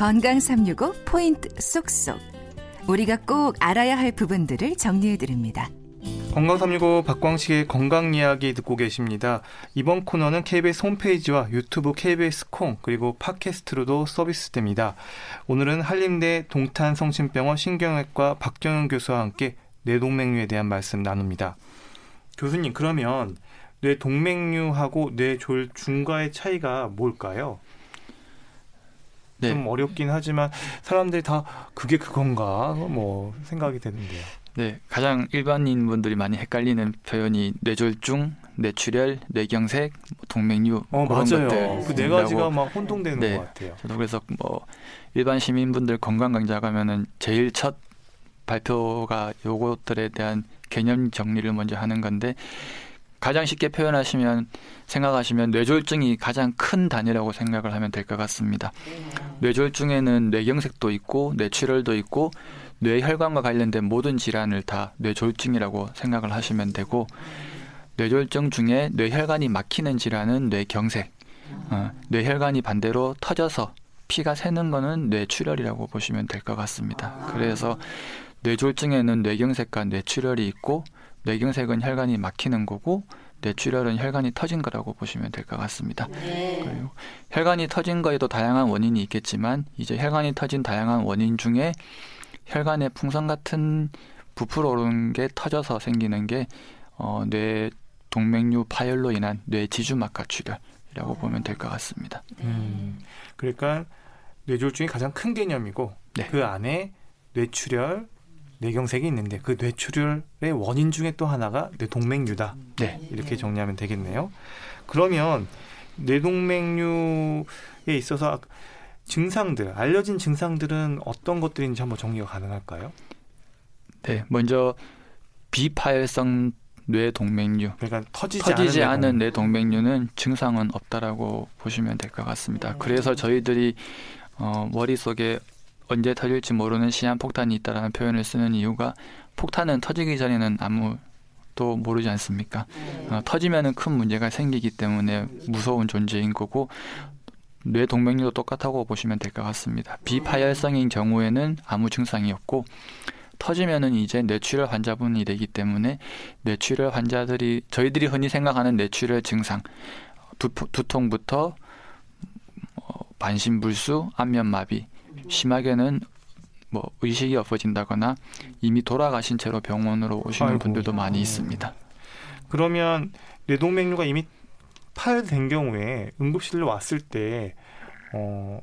건강 365 포인트 쏙쏙. 우리가 꼭 알아야 할 부분들을 정리해 드립니다. 건강 365 박광식의 건강 이야기 듣고 계십니다. 이번 코너는 KBS 홈페이지와 유튜브 KBS 콩 그리고 팟캐스트로도 서비스됩니다. 오늘은 한림대 동탄성심병원 신경외과 박정현 교수와 함께 뇌동맥류에 대한 말씀 나눕니다. 교수님 그러면 뇌동맥류하고 뇌졸 중과의 차이가 뭘까요? 네. 좀 어렵긴 하지만 사람들이 다 그게 그건가 뭐 생각이 되는데요. 네, 가장 일반인 분들이 많이 헷갈리는 표현이 뇌졸중, 뇌출혈, 뇌경색, 뭐 동맥류 어, 그런 맞아요. 그네 가지가 막 혼동되는 네, 것 같아요. 저도 그래서 뭐 일반 시민분들 건강 강좌 가면은 제일 첫 발표가 요것들에 대한 개념 정리를 먼저 하는 건데 가장 쉽게 표현하시면 생각하시면 뇌졸중이 가장 큰 단위라고 생각을 하면 될 것 같습니다. 뇌졸중에는 뇌경색도 있고 뇌출혈도 있고 뇌 혈관과 관련된 모든 질환을 다 뇌졸중이라고 생각을 하시면 되고 뇌졸중 중에 뇌혈관이 막히는 질환은 뇌경색, 어, 뇌혈관이 반대로 터져서 피가 새는 거는 뇌출혈이라고 보시면 될 것 같습니다. 그래서 뇌졸중에는 뇌경색과 뇌출혈이 있고 뇌경색은 혈관이 막히는 거고 뇌출혈은 혈관이 터진 거라고 보시면 될 것 같습니다. 네. 그리고 혈관이 터진 거에도 다양한 원인이 있겠지만 이제 혈관이 터진 다양한 원인 중에 혈관에 풍선 같은 부풀어 오르는 게 터져서 생기는 게 어, 뇌 동맥류 파열로 인한 뇌 지주막하 출혈이라고 보면 될 것 같습니다. 음, 그러니까 뇌졸중이 가장 큰 개념이고 네. 그 안에 뇌출혈, 뇌경색이 있는데 그 뇌출혈의 원인 중에 또 하나가 뇌동맥류다. 네. 이렇게 정리하면 되겠네요. 그러면 뇌동맥류에 있어서 증상들, 알려진 증상들은 어떤 것들인지 한번 정리가 가능할까요? 네, 먼저 비파열성 뇌동맥류. 그러니까 터지지, 터지지 않은 뇌동맥류는 증상은 없다라고 보시면 될 것 같습니다. 그래서 저희들이 어, 머릿속에 언제 터질지 모르는 시한폭탄이 있다라는 표현을 쓰는 이유가 폭탄은 터지기 전에는 아무도 모르지 않습니까? 어, 터지면은 큰 문제가 생기기 때문에 무서운 존재인 거고 뇌 동맥류도 똑같다고 보시면 될 것 같습니다. 비파열성인 경우에는 아무 증상이 없고 터지면은 이제 뇌출혈 환자분이 되기 때문에 뇌출혈 환자들이 저희들이 흔히 생각하는 뇌출혈 증상 두, 두통부터 어, 반신불수, 안면마비, 심하게는 뭐 의식이 없어진다거나 이미 돌아가신 채로 병원으로 오시는 아이고. 분들도 많이 있습니다. 그러면 뇌동맥류가 이미 파열된 경우에 응급실로 왔을 때 어,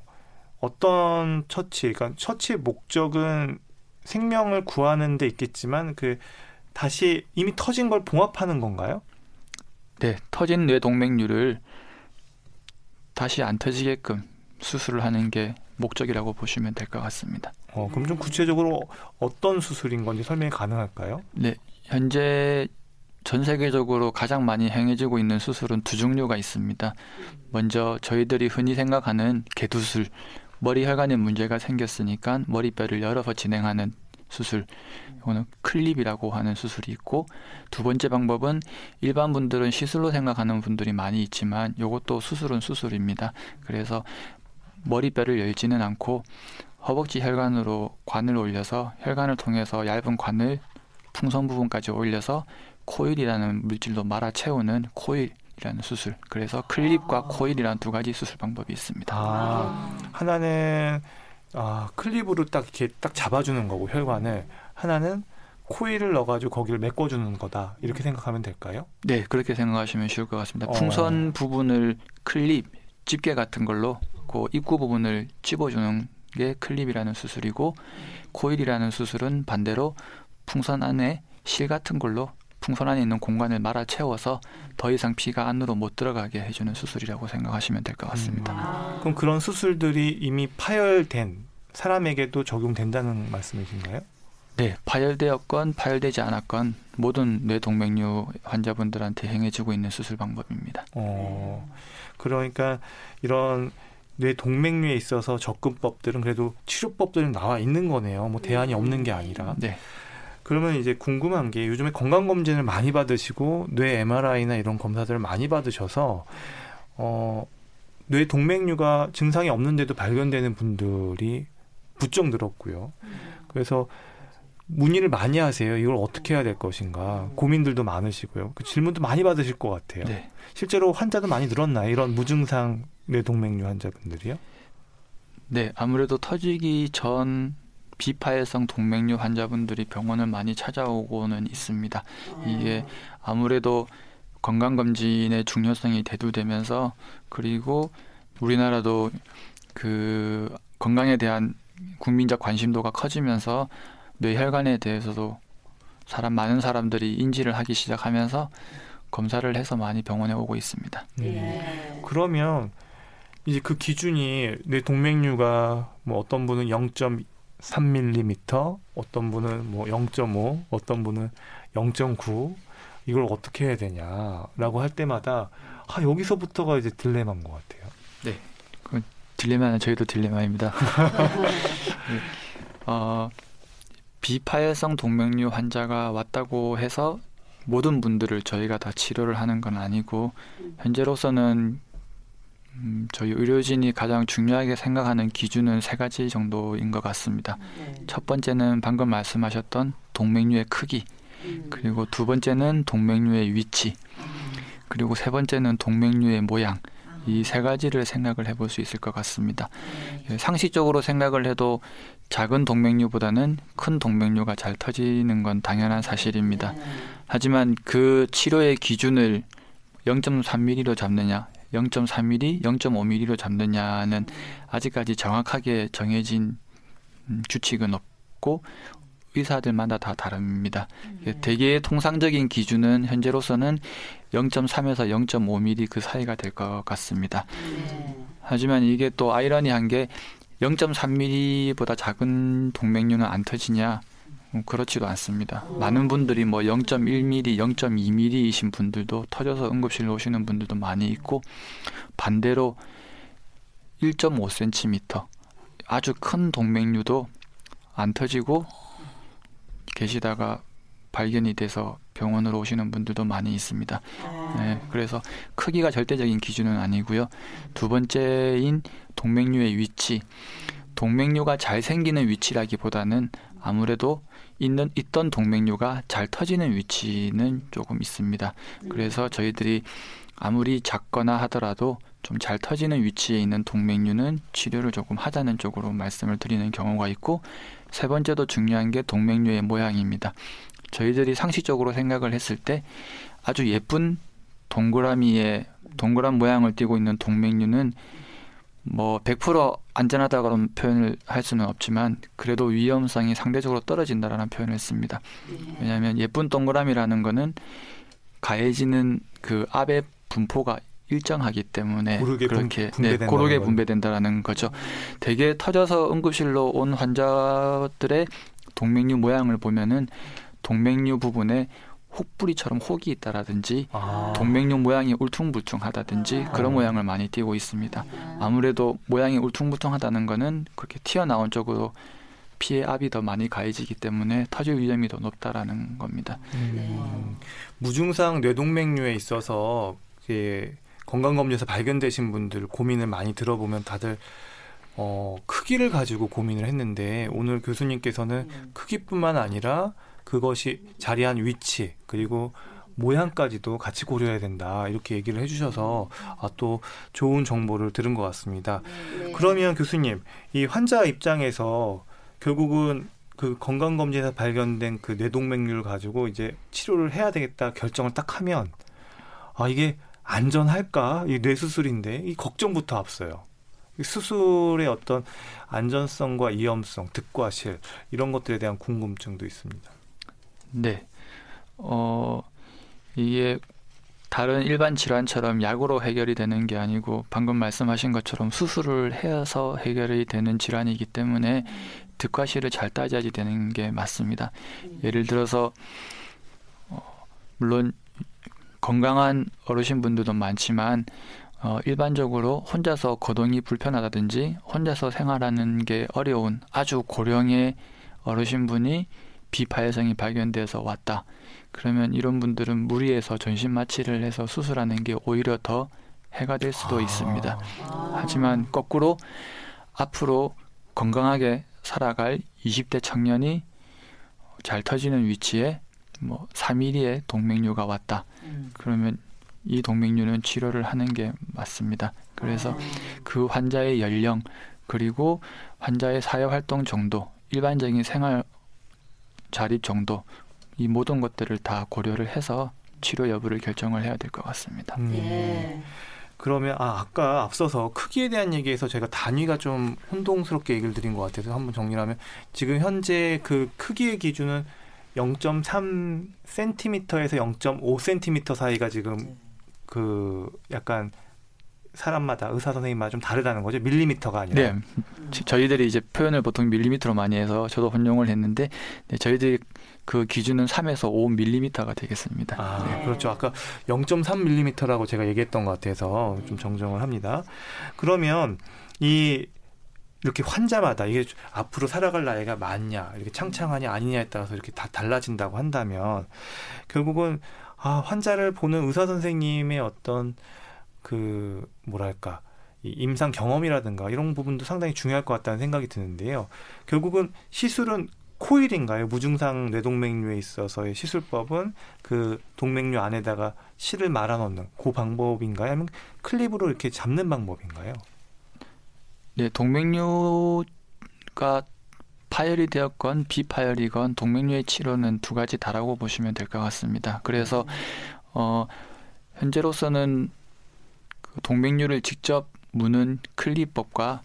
어떤 처치, 그러니까 처치의 목적은 생명을 구하는 데 있겠지만 그 다시 이미 터진 걸 봉합하는 건가요? 네, 터진 뇌 동맥류를 다시 안 터지게끔 수술을 하는 게 목적이라고 보시면 될 것 같습니다. 어, 그럼 좀 구체적으로 어떤 수술인 건지 설명이 가능할까요? 네, 현재 전 세계적으로 가장 많이 행해지고 있는 수술은 두 종류가 있습니다. 먼저 저희들이 흔히 생각하는 개두술, 머리 혈관에 문제가 생겼으니까 머리뼈를 열어서 진행하는 수술, 이거는 클립이라고 하는 수술이 있고 두 번째 방법은 일반 분들은 시술로 생각하는 분들이 많이 있지만 이것도 수술은 수술입니다. 그래서 머리뼈를 열지는 않고 허벅지 혈관으로 관을 올려서 혈관을 통해서 얇은 관을 풍선 부분까지 올려서 코일이라는 물질로 말아 채우는 코일 이라는 수술. 그래서 클립과 아. 코일이라는 두 가지 수술 방법이 있습니다. 아, 하나는 아, 클립으로 딱 이렇게 딱 잡아주는 거고 혈관을 하나는 코일을 넣어가지고 거기를 메꿔주는 거다 이렇게 생각하면 될까요? 네, 그렇게 생각하시면 쉬울 것 같습니다. 어. 풍선 부분을 클립, 집게 같은 걸로 그 입구 부분을 찝어주는 게 클립이라는 수술이고 코일이라는 수술은 반대로 풍선 안에 실 같은 걸로 풍선 안에 있는 공간을 말아 채워서 더 이상 피가 안으로 못 들어가게 해주는 수술이라고 생각하시면 될 것 같습니다. 음. 아. 그럼 그런 수술들이 이미 파열된 사람에게도 적용된다는 말씀이신가요? 네, 파열되었건 파열되지 않았건 모든 뇌동맥류 환자분들한테 행해지고 있는 수술 방법입니다. 어, 그러니까 이런 뇌 동맥류에 있어서 접근법들은 그래도 치료법들은 나와 있는 거네요. 뭐 대안이 없는 게 아니라. 네. 그러면 이제 궁금한 게 요즘에 건강 검진을 많이 받으시고 뇌 MRI나 이런 검사들을 많이 받으셔서 어, 뇌 동맥류가 증상이 없는데도 발견되는 분들이 부쩍 늘었고요. 그래서 문의를 많이 하세요. 이걸 어떻게 해야 될 것인가 고민들도 많으시고요. 그 질문도 많이 받으실 것 같아요. 네. 실제로 환자도 많이 늘었나요? 이런 무증상 뇌동맥류 환자분들이요? 네, 아무래도 터지기 전 비파열성 동맥류 환자분들이 병원을 많이 찾아오고는 있습니다. 이게 아무래도 건강검진의 중요성이 대두되면서 그리고 우리나라도 그 건강에 대한 국민적 관심도가 커지면서 뇌혈관에 대해서도 사람 많은 사람들이 인지를 하기 시작하면서 검사를 해서 많이 병원에 오고 있습니다. 네. 그러면 이제 그 기준이 뇌 동맥류가 뭐 어떤 분은 0.3mm, 어떤 분은 뭐 0.5, 어떤 분은 0.9 이걸 어떻게 해야 되냐라고 할 때마다 아 여기서부터가 이제 딜레마인 것 같아요. 네, 그 딜레마는 저희도 딜레마입니다. 네. 어, 비파열성 동맥류 환자가 왔다고 해서 모든 분들을 저희가 다 치료를 하는 건 아니고 현재로서는 음, 저희 의료진이 가장 중요하게 생각하는 기준은 세 가지 정도인 것 같습니다. 네. 첫 번째는 방금 말씀하셨던 동맥류의 크기, 음. 그리고 두 번째는 동맥류의 위치, 그리고 세 번째는 동맥류의 모양. 이세 가지를 생각을 해볼 수 있을 것 같습니다. 네. 예, 상식적으로 생각을 해도 작은 동맥류보다는 큰 동맥류가 잘 터지는 건 당연한 사실입니다. 네. 하지만 그 치료의 기준을 0.3mm로 잡느냐, 0.3mm, 0.5mm로 잡느냐는 아직까지 정확하게 정해진 음, 규칙은 없고 의사들마다 다 다릅니다. 네. 대개의 통상적인 기준은 현재로서는 0.3에서 0.5mm 그 사이가 될 것 같습니다. 네. 하지만 이게 또 아이러니한 게 0.3mm보다 작은 동맥류는 안 터지냐? 음, 그렇지도 않습니다. 오. 많은 분들이 뭐 0.1mm, 0.2mm이신 분들도 터져서 응급실로 오시는 분들도 많이 있고 반대로 1.5cm 아주 큰 동맥류도 안 터지고 계시다가 발견이 돼서 병원으로 오시는 분들도 많이 있습니다. 아. 네, 그래서 크기가 절대적인 기준은 아니고요. 두 번째인 동맥류의 위치. 동맥류가 잘 생기는 위치라기보다는 아무래도 있는 있던 동맥류가 잘 터지는 위치는 조금 있습니다. 그래서 저희들이 아무리 작거나 하더라도 좀 잘 터지는 위치에 있는 동맥류는 치료를 조금 하자는 쪽으로 말씀을 드리는 경우가 있고 세 번째도 중요한 게 동맥류의 모양입니다. 저희들이 상식적으로 생각을 했을 때 아주 예쁜 동그라미의 동그란 모양을 띠고 있는 동맥류는 뭐 100% 안전하다 그런 표현을 할 수는 없지만 그래도 위험성이 상대적으로 떨어진다라는 표현을 했습니다. 왜냐하면 예쁜 동그라미라는 거는 가해지는 그 압의 분포가 일정하기 때문에 고르게 그렇게 네, 고르게 분배된다라는 거죠. 대개 터져서 응급실로 온 환자들의 동맥류 모양을 보면은 동맥류 부분에 혹부리처럼 혹이 있다라든지 아. 동맥류 모양이 울퉁불퉁하다든지 아. 그런 모양을 많이 띄고 있습니다. 아무래도 모양이 울퉁불퉁하다는 거는 그렇게 튀어나온 쪽으로 피해 압이 더 많이 가해지기 때문에 터질 위험이 더 높다라는 겁니다. 음. 무증상 뇌동맥류에 있어서 건강검진에서 발견되신 분들 고민을 많이 들어보면 다들 어, 크기를 가지고 고민을 했는데 오늘 교수님께서는 음. 크기뿐만 아니라 그것이 자리한 위치 그리고 모양까지도 같이 고려해야 된다 이렇게 얘기를 해주셔서 아, 또 좋은 정보를 들은 것 같습니다. 네. 그러면 교수님 이 환자 입장에서 결국은 그 건강 검진에서 발견된 그 뇌동맥류를 가지고 이제 치료를 해야 되겠다 결정을 딱 하면 아 이게 안전할까? 이 뇌수술인데 이 걱정부터 앞서요. 수술의 어떤 안전성과 위험성, 득과 실 이런 것들에 대한 궁금증도 있습니다. 네. 어 이게 다른 일반 질환처럼 약으로 해결이 되는 게 아니고 방금 말씀하신 것처럼 수술을 해서 해결이 되는 질환이기 때문에 득과 실을 잘 따져야지 되는 게 맞습니다. 예를 들어서 어, 물론 건강한 어르신 분들도 많지만 어, 일반적으로 혼자서 거동이 불편하다든지 혼자서 생활하는 게 어려운 아주 고령의 어르신 분이 비파열성이 발견돼서 왔다. 그러면 이런 분들은 무리해서 전신 마취를 해서 수술하는 게 오히려 더 해가 될 수도 아. 있습니다. 하지만 거꾸로 앞으로 건강하게 살아갈 20대 청년이 잘 터지는 위치에 뭐 3mm의 동맥류가 왔다. 음. 그러면 이 동맥류는 치료를 하는 게 맞습니다. 그래서 아. 그 환자의 연령 그리고 환자의 사회 활동 정도, 일반적인 생활 자립 정도 이 모든 것들을 다 고려를 해서 치료 여부를 결정을 해야 될 것 같습니다. 음. 예. 그러면 아 아까 앞서서 크기에 대한 얘기에서 제가 단위가 좀 혼동스럽게 얘기를 드린 것 같아서 한번 정리하면 지금 현재 그 크기의 기준은 0.3cm에서 0.5cm 사이가 지금 네. 그 약간 사람마다 의사 선생님마다 좀 다르다는 거죠 밀리미터가 아니라 네, 지- 저희들이 이제 표현을 보통 밀리미터로 많이 해서 저도 혼용을 했는데 네, 저희들이 그 기준은 3에서 5밀리미터가 되겠습니다. 아, 네. 그렇죠. 아까 0.3mm라고 제가 얘기했던 것 같아서 좀 정정을 합니다. 그러면 이 이렇게 환자마다 이게 앞으로 살아갈 나이가 많냐, 이렇게 창창하냐 아니냐에 따라서 이렇게 다 달라진다고 한다면 결국은 아, 환자를 보는 의사 선생님의 어떤 그 뭐랄까 이 임상 경험이라든가 이런 부분도 상당히 중요할 것 같다는 생각이 드는데요. 결국은 시술은 코일인가요? 무증상 뇌동맥류에 있어서의 시술법은 그 동맥류 안에다가 실을 말아 넣는 그 방법인가요? 아니면 클립으로 이렇게 잡는 방법인가요? 네, 동맥류가 파열이 되었건 비파열이건 동맥류의 치료는 두 가지 다라고 보시면 될 것 같습니다. 그래서 어, 현재로서는 그 동맥류를 직접 무는 클립법과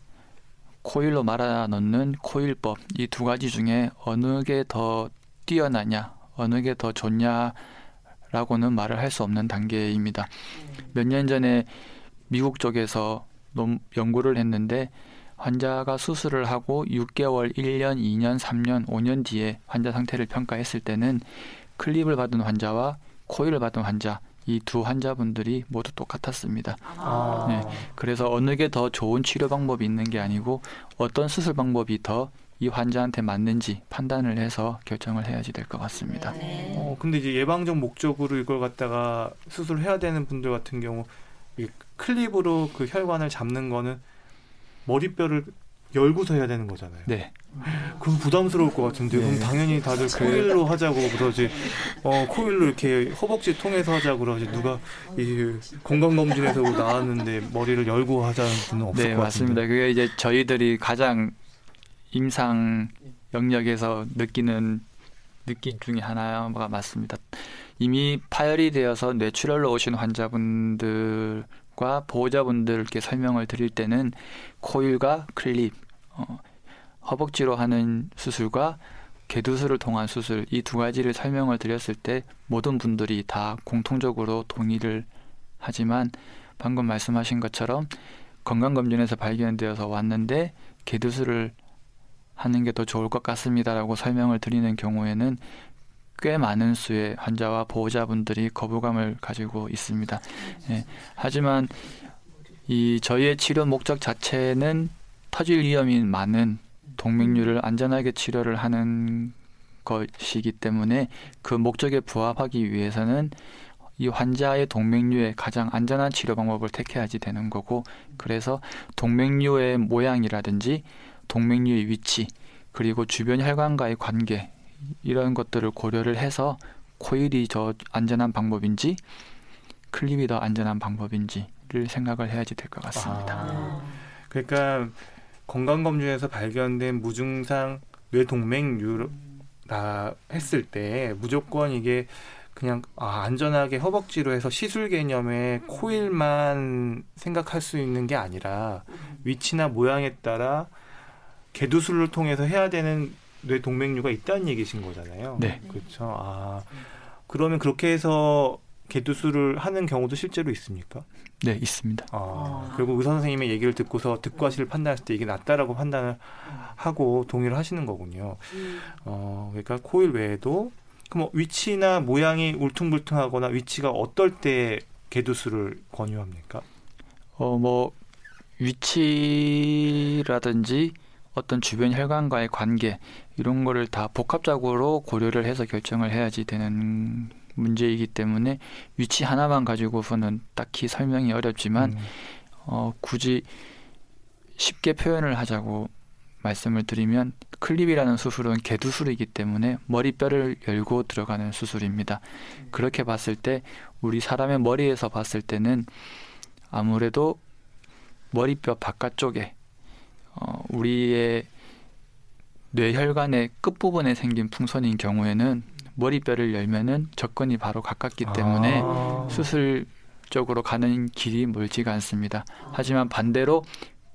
코일로 말아 넣는 코일법 이 두 가지 중에 어느 게 더 뛰어나냐, 어느 게 더 좋냐라고는 말을 할 수 없는 단계입니다. 몇 년 전에 미국 쪽에서 논- 연구를 했는데 환자가 수술을 하고 6개월, 1년, 2년, 3년, 5년 뒤에 환자 상태를 평가했을 때는 클립을 받은 환자와 코일을 받은 환자 이 두 환자분들이 모두 똑같았습니다. 아. 네. 그래서 어느 게 더 좋은 치료 방법이 있는 게 아니고 어떤 수술 방법이 더 이 환자한테 맞는지 판단을 해서 결정을 해야지 될 것 같습니다. 네. 어, 근데 이제 예방적 목적으로 이걸 갖다가 수술해야 되는 분들 같은 경우 이 클립으로 그 혈관을 잡는 거는 머리뼈를 열고서 해야 되는 거잖아요. 네. 그럼 부담스러울 것 같은데 네. 그럼 당연히 다들 코일로 하자고 그러지 어 코일로 이렇게 허벅지 통해서 하자고 그러지 누가 이 건강 검진에서 나왔는데 머리를 열고 하자는 분은 없을 네, 것 맞습니다. 같은데 그게 이제 저희들이 가장 임상 영역에서 느끼는 느낌 중에 하나가 맞습니다. 이미 파열이 되어서 뇌출혈로 오신 환자분들 과 보호자분들께 설명을 드릴 때는 코일과 클립, 어, 허벅지로 하는 수술과 개두술을 통한 수술 이 두 가지를 설명을 드렸을 때 모든 분들이 다 공통적으로 동의를 하지만 방금 말씀하신 것처럼 건강검진에서 발견되어서 왔는데 개두술을 하는 게 더 좋을 것 같습니다라고 설명을 드리는 경우에는 꽤 많은 수의 환자와 보호자분들이 거부감을 가지고 있습니다. 예, 하지만 이 저희의 치료 목적 자체는 터질 위험이 많은 동맥류를 안전하게 치료를 하는 것이기 때문에 그 목적에 부합하기 위해서는 이 환자의 동맥류의 가장 안전한 치료 방법을 택해야지 되는 거고 그래서 동맥류의 모양이라든지 동맥류의 위치 그리고 주변 혈관과의 관계 이런 것들을 고려를 해서 코일이 더 안전한 방법인지 클립이 더 안전한 방법인지를 생각을 해야지 될 것 같습니다. 아, 그러니까 건강검진에서 발견된 무증상 뇌동맥류라 했을 때 무조건 이게 그냥 아, 안전하게 허벅지로 해서 시술 개념의 코일만 생각할 수 있는 게 아니라 위치나 모양에 따라 개두술을 통해서 해야 되는 뇌 동맥류가 있다는 얘기신 거잖아요. 네. 그렇죠. 아 그러면 그렇게 해서 개두술을 하는 경우도 실제로 있습니까? 네, 있습니다. 아, 아. 결국 의사 선생님의 얘기를 듣고서 득과 실을 판단했을 때 이게 낫다라고 판단을 하고 동의를 하시는 거군요. 음. 어, 그러니까 코일 외에도 그뭐 위치나 모양이 울퉁불퉁하거나 위치가 어떨 때 개두술을 권유합니까? 어, 뭐 위치라든지 어떤 주변 혈관과의 관계 이런 거를 다 복합적으로 고려를 해서 결정을 해야지 되는 문제이기 때문에 위치 하나만 가지고서는 딱히 설명이 어렵지만 음. 어, 굳이 쉽게 표현을 하자고 말씀을 드리면 클립이라는 수술은 개두술이기 때문에 머리뼈를 열고 들어가는 수술입니다. 그렇게 봤을 때 우리 사람의 머리에서 봤을 때는 아무래도 머리뼈 바깥쪽에 어, 우리의 뇌혈관의 끝부분에 생긴 풍선인 경우에는 머리뼈를 열면은 접근이 바로 가깝기 때문에 아. 수술적으로 가는 길이 멀지가 않습니다. 하지만 반대로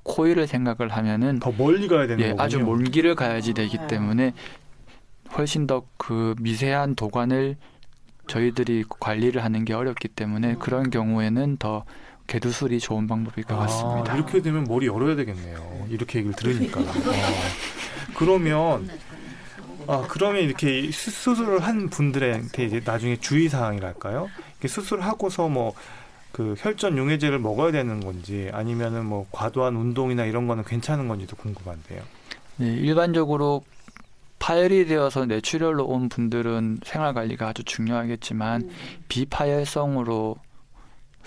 코일을 생각을 하면은 더 멀리 가야 되는 예, 거군요. 아주 먼 길을 가야지 되기 네. 때문에 훨씬 더 그 미세한 도관을 저희들이 관리를 하는 게 어렵기 때문에 음. 그런 경우에는 더 개두술이 좋은 방법일 것 같습니다. 아, 이렇게 되면 머리 열어야 되겠네요. 이렇게 얘기를 들으니까. 어. 그러면 아 그러면 이렇게 수- 수술을 한 분들한테 이제 나중에 주의 사항이랄까요? 이렇게 수술하고서 뭐 그 혈전 용해제를 먹어야 되는 건지 아니면은 뭐 과도한 운동이나 이런 거는 괜찮은 건지도 궁금한데요. 네, 일반적으로 파열이 되어서 뇌출혈로 온 분들은 생활 관리가 아주 중요하겠지만 음. 비파열성으로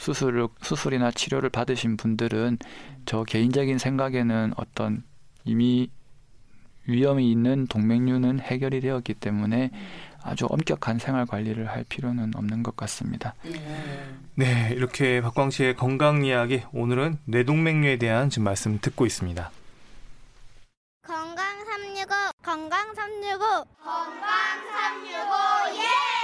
수술을 수술이나 치료를 받으신 분들은 저 개인적인 생각에는 어떤 이미 위험이 있는 동맥류는 해결이 되었기 때문에 아주 엄격한 생활 관리를 할 필요는 없는 것 같습니다. 네. 네, 이렇게 박광 씨의 건강 이야기 오늘은 뇌동맥류에 대한 지금 말씀 듣고 있습니다. 건강 365 건강 365 건강 365 예!